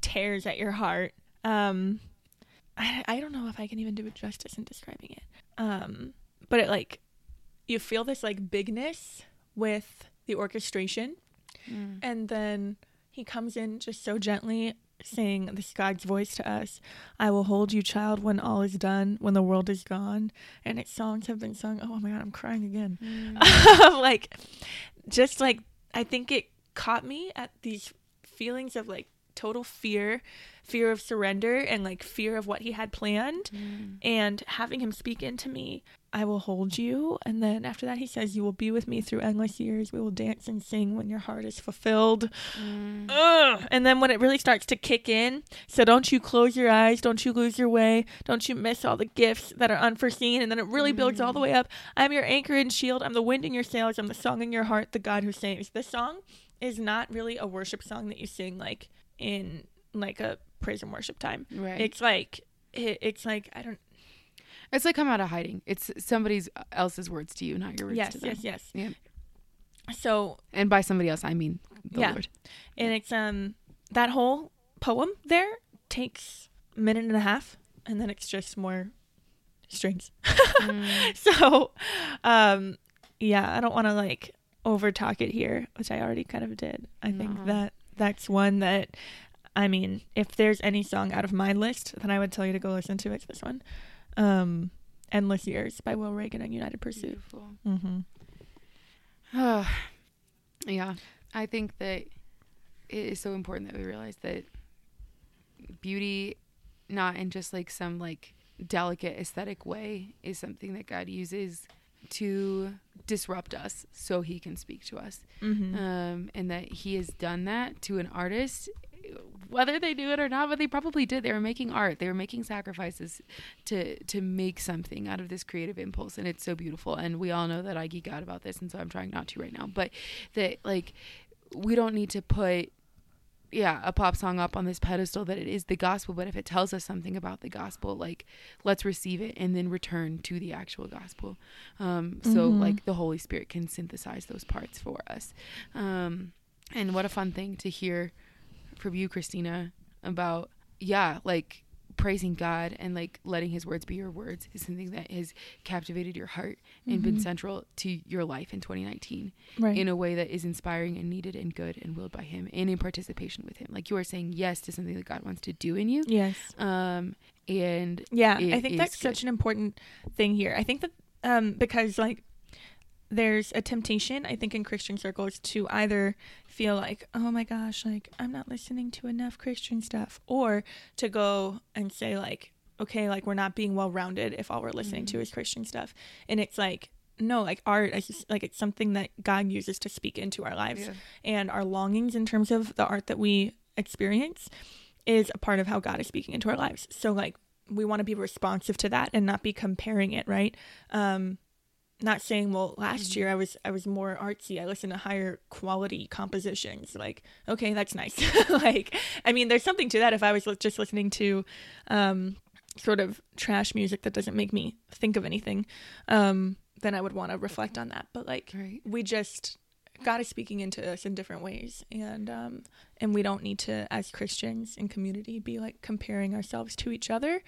tears at your heart um I, I don't know if I can even do it justice in describing it. Um, but it like you feel this like bigness with the orchestration, Mm. and then he comes in just so gently saying this God's voice to us, I will hold you, child, when all is done, when the world is gone. And its songs have been sung. Oh my god, I'm crying again. Mm. (laughs) like just like I think it caught me at these feelings of like total fear, fear of surrender and like fear of what he had planned Mm. and having him speak into me, I will hold you. And then after that he says you will be with me through endless years. We will dance and sing when your heart is fulfilled. Mm. Ugh. And then when it really starts to kick in, so don't you close your eyes, don't you lose your way, don't you miss all the gifts that are unforeseen. And then it really builds all the way up. I'm your anchor and shield. I'm the wind in your sails. I'm the song in your heart, the God who saves. This song is not really a worship song that you sing like in like a praise and worship time. Right. It's like it, it's like I don't. It's like come out of hiding. It's somebody else's words to you, not your words Yes, to them. yes, yes. Yeah. So And by somebody else, I mean the Yeah. Lord. and it's um that whole poem there takes a minute and a half, and then it's just more strings. Mm. (laughs) so, um, yeah, I don't want to like over talk it here, which I already kind of did. I think that that's one that, I mean, if there's any song out of my list then I would tell you to go listen to, it's this one. Um, Endless Years by Will Reagan and United Pursuit. Beautiful. Mm-hmm. (sighs) yeah, I think that it is so important that we realize that beauty, not in just like some like delicate aesthetic way, is something that God uses to disrupt us so He can speak to us, Mm-hmm. um, and that He has done that to an artist. Whether they do it or not, but they probably did. They were making art. They were making sacrifices to to make something out of this creative impulse, and it's so beautiful. And we all know that I geek out about this, and so I'm trying not to right now. But that like we don't need to put yeah a pop song up on this pedestal that it is the gospel but if it tells us something about the gospel like let's receive it and then return to the actual gospel um so Mhm. like the holy spirit can synthesize those parts for us um and what a fun thing to hear from you christina about yeah like praising god and like letting his words be your words is something that has captivated your heart and been Mhm. central to your life in 2019 Right. in a way that is inspiring and needed and good and willed by him and in participation with him like you are saying yes to something that god wants to do in you yes. um and Yeah, I think that's good. such an important thing here. I think that um because like there's a temptation I think in Christian circles to either feel like, "Oh my gosh, like I'm not listening to enough Christian stuff," or to go and say like, "Okay, like we're not being well-rounded if all we're listening to Mhm. is Christian stuff." And it's like no, like art, is just, like it's something that God uses to speak into our lives yeah. and our longings in terms of the art that we experience is a part of how God is speaking into our lives. So like we want to be responsive to that and not be comparing it, right? Um not saying well last Mhm. year I was I was more artsy. I listened to higher quality compositions. Like, okay, that's nice. (laughs) like I mean there's something to that if I was just listening to um sort of trash music that doesn't make me think of anything, um, then I would want to reflect on that. But like Right. we just God is speaking into us in different ways, and um, and we don't need to, as Christians in community, be like comparing ourselves to each other,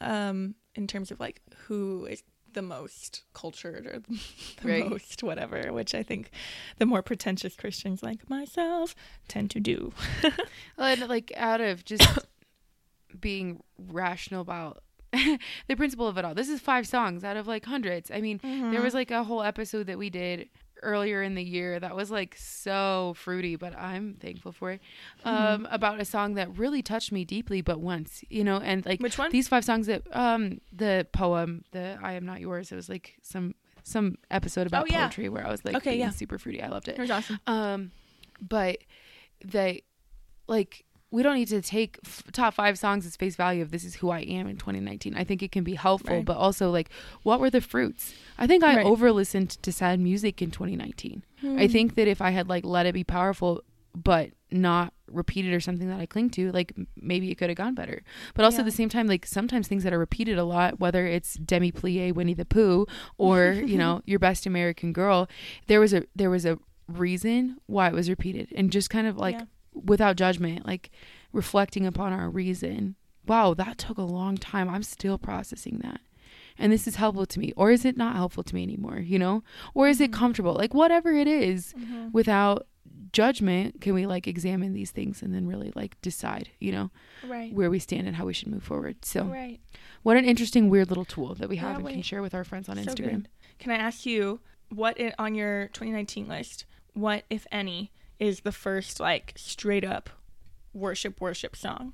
um, in terms of like who is the most cultured or (laughs) the Right. most whatever. Which I think the more pretentious Christians like myself tend to do. (laughs) And like out of just (coughs) being rational about (laughs) the principle of it all. This is five songs out of like hundreds. I mean, there mm-hmm. was like a whole episode that we did earlier in the year that was like so fruity, but I'm thankful for it. Um, about a song that really touched me deeply, but once, you know, and like Which one? these five songs that um the poem, the I am not yours. It was like some some episode about Oh, yeah. poetry where I was like Okay, yeah. super fruity. I loved it. It was awesome. Um, but they like we don't need to take f- top five songs as face value of this is who I am in 2019. I think it can be helpful, Right. but also like what were the fruits? I think I Right. over listened to sad music in 2019. Hmm. I think that if I had like let it be powerful, but not repeated or something that I cling to, like maybe it could have gone better. But also Yeah. at the same time, like sometimes things that are repeated a lot, whether it's Demi Plie, Winnie the Pooh, or (laughs) you know your best American Girl, there was a there was a reason why it was repeated, and just kind of like Yeah. Without judgment, like reflecting upon our reason. Wow, that took a long time. I'm still processing that. And this is helpful to me. Or is it not helpful to me anymore? You know? Or is it Mhm. comfortable? Like, whatever it is, Mhm. without judgment, can we like examine these things and then really like decide, you know, right. where we stand and how we should move forward? So, Right. what an interesting, weird little tool that we Yeah, have and can share with our friends on So Instagram. good. Can I ask you what i on your 2019 list? What, if any, is the first like straight up worship worship song?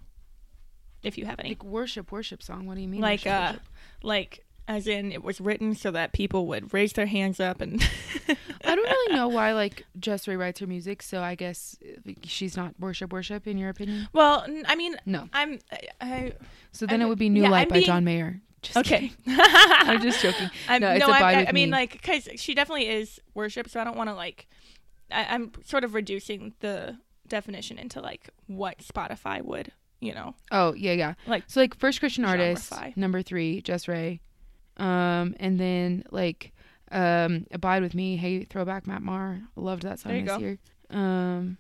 If you have any, Like, worship, worship song. What do you mean? like worship, uh, worship? like as in it was written so that people would raise their hands up and. (laughs) I don't really know (laughs) why, like, Jess Ray writes her music, so I guess she's not worship, worship, in your opinion? Well, I mean, No. I'm. I, I So then I'm- it would be New yeah, Light I'm by being- John Mayer. Just okay. (laughs) I'm just joking. I'm, No, no, with I mean, Me. like, because she definitely is worship, so I don't want to like. I, I'm sort of reducing the definition into like what Spotify would, you know, Oh yeah, yeah. Like, so, like first Christian artist, number three, Jess Ray, um, and then like um, Abide with Me. Hey, throwback Matt Maher. Loved that song There you this go. year. Um,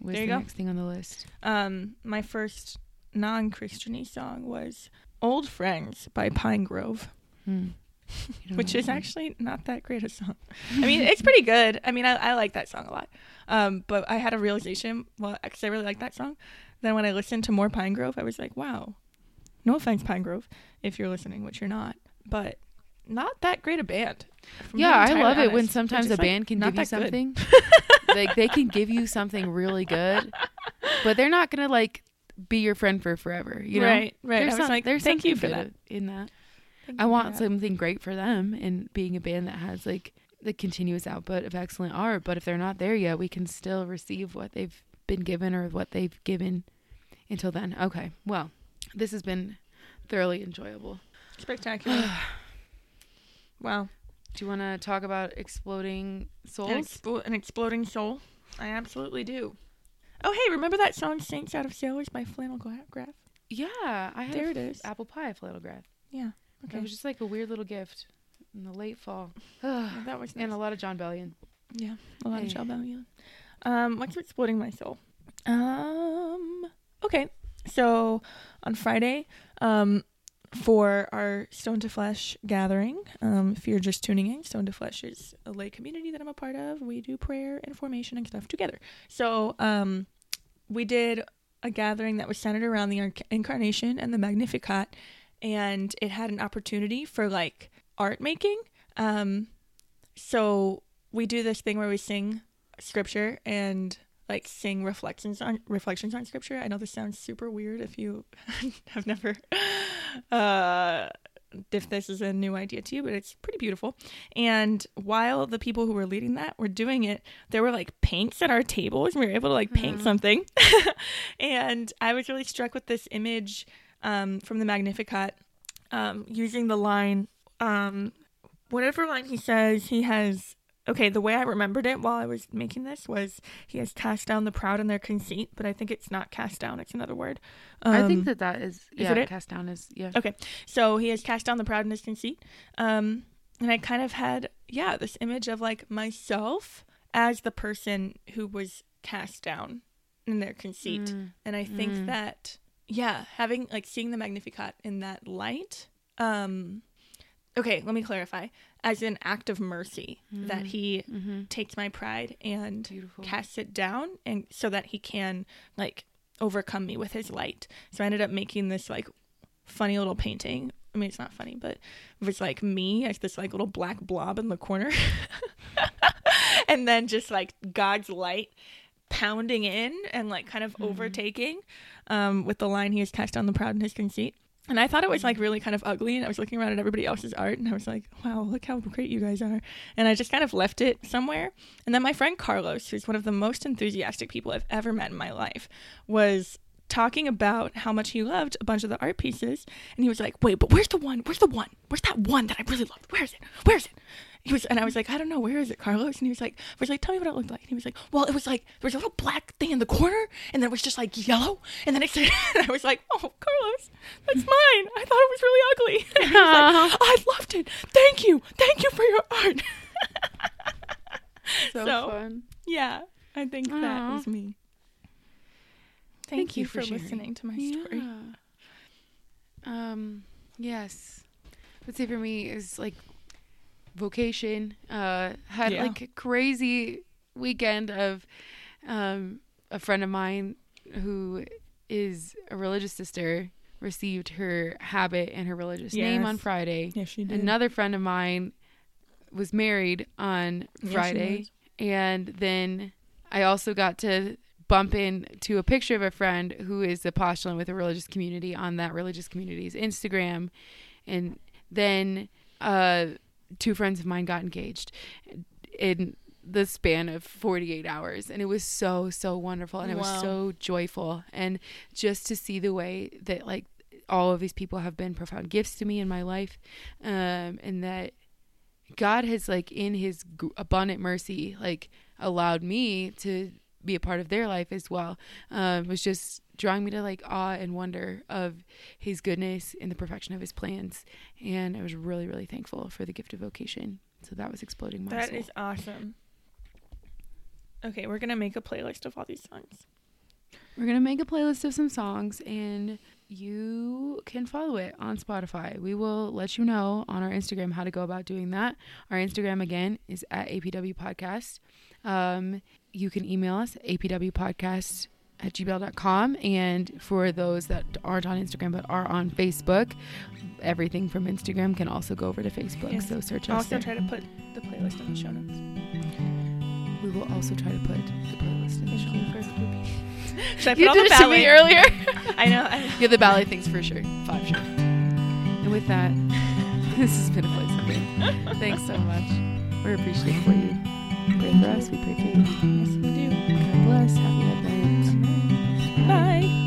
There the go. next thing on the list? Um, my first non-Christiany song was "Old Friends" by Pinegrove, Hmm. Which is actually not that great a song. I mean, it's pretty good. I mean, I, I like that song a lot. Um, but I had a realization, well, because I really like that song. Then when I listened to more Pinegrove, I was like, wow. No offense, Pinegrove, if you're listening, which you're not, but not that great a band. Yeah, I love it when sometimes a like, band can give you something. (laughs) like they can give you something really good, but they're not gonna like be your friend for forever. You know, right, right. There's I was some- like, there's thank you for that. in that. Thank I want something great for them and being a band that has like the continuous output of excellent art. But if they're not there yet, we can still receive what they've been given or what they've given until then. Okay. Well, this has been thoroughly enjoyable. spectacular. (sighs) wow. Do you want to talk about exploding An, souls? an exploding soul. I absolutely do. Oh, hey, remember that song "Saints Out of Sailors" by Flannel Graph? yeah, I had There it is. apple pie flannel graph. Yeah. It was just like a weird little gift in the late fall. (sighs) (sighs) That was nice. and a lot of Jon Bellion. yeah, a lot of John Belly. Um, what's exploding my soul? Um, okay. So on Friday, um, for our Stone to Flesh gathering, um, if you're just tuning in, Stone to Flesh is a lay community that I'm a part of. We do prayer and formation and stuff together. So, um, we did a gathering that was centered around the Inc- incarnation and the Magnificat, and it had an opportunity for like art making. Um, so we do this thing where we sing scripture and like sing reflections on reflections on scripture. I know this sounds super weird if you (laughs) have never uh if this is a new idea to you, but it's pretty beautiful. And while the people who were leading that were doing it, there were like paints at our tables and we were able to like paint Mhm. something. (laughs) and I was really struck with this image um, from the Magnificat um, using the line, um, whatever line he says, he has okay, the way I remembered it while I was making this was he has cast down the proud in their conceit, but I think it's not cast down, it's another word. I Um, think that that is, yeah, it it? cast down is, yeah. Okay, so he has cast down the proud in his conceit. Um, and I kind of had, yeah, this image of like myself as the person who was cast down in their conceit. Mm. And I think Mm. that, yeah, having like seeing the Magnificat in that light, um, okay, let me clarify, as an act of mercy that Mm. he Mm-hmm. takes my pride and Beautiful. casts it down and so that he can like overcome me with his light. So I ended up making this like funny little painting. I mean, it's not funny, but it was like me as this like little black blob in the corner. (laughs) and then just like God's light pounding in and like kind of overtaking um, with the line he has cast on the proud in his conceit. And I thought it was like really kind of ugly. And I was looking around at everybody else's art and I was like, wow, look how great you guys are. And I just kind of left it somewhere. And then my friend Carlos, who's one of the most enthusiastic people I've ever met in my life, was talking about how much he loved a bunch of the art pieces. And he was like, wait, but where's the one? Where's the one? Where's that one that I really loved? Where is it? Where is it? He was, and I was like, I don't know, where is it, Carlos? And he was like, I was like, tell me what it looked like. And he was like, well, it was like there was a little black thing in the corner, and then it was just like yellow, and then it said, (laughs) and I was like, oh, Carlos, that's mine. I thought it was really ugly. (laughs) And he was like, I loved it. Thank you, thank you for your art. (laughs) So, So, fun. yeah, I think that was me. Thank, you, for, sharing. listening to my story. Yeah. Um, yes. I'd say for me is like vocation. Uh, had Yeah. like a crazy weekend of um, a friend of mine who is a religious sister received her habit and her religious name on Friday. Yes, she did. Another friend of mine was married on Friday. was. and then I also got to bump into a picture of a friend who is a postulant with a religious community on that religious community's Instagram. And then uh, two friends of mine got engaged in the span of 48 hours. And it was so, so wonderful. And it was so joyful. And just to see the way that, like, all of these people have been profound gifts to me in my life um, and that god has like in his abundant mercy like allowed me to be a part of their life as well um, was just drawing me to like awe and wonder of his goodness and the perfection of his plans and i was really really thankful for the gift of vocation so that was exploding my That soul. is awesome. Okay, we're gonna make a playlist of all these songs. We're going to make a playlist of some songs and you can follow it on Spotify. We will let you know on our Instagram how to go about doing that. Our Instagram again is at APW Podcast. Um, you can email us apwpodcast at gmail.com. And for those that aren't on Instagram but are on Facebook, everything from Instagram can also go over to Facebook. Yes. So search I'll us also there. try to put the playlist in the show notes. We will also try to put the playlist in the show you notes. (laughs) Should I put You did the it to me ballet? earlier. I know. I, (laughs) Yeah, the ballet things for sure. Five sure. And with that, (laughs) this has been a place something. Thanks so much. We're appreciative for you. Pray for us. We pray for you. yes, we do. God bless. Happy night. Bye.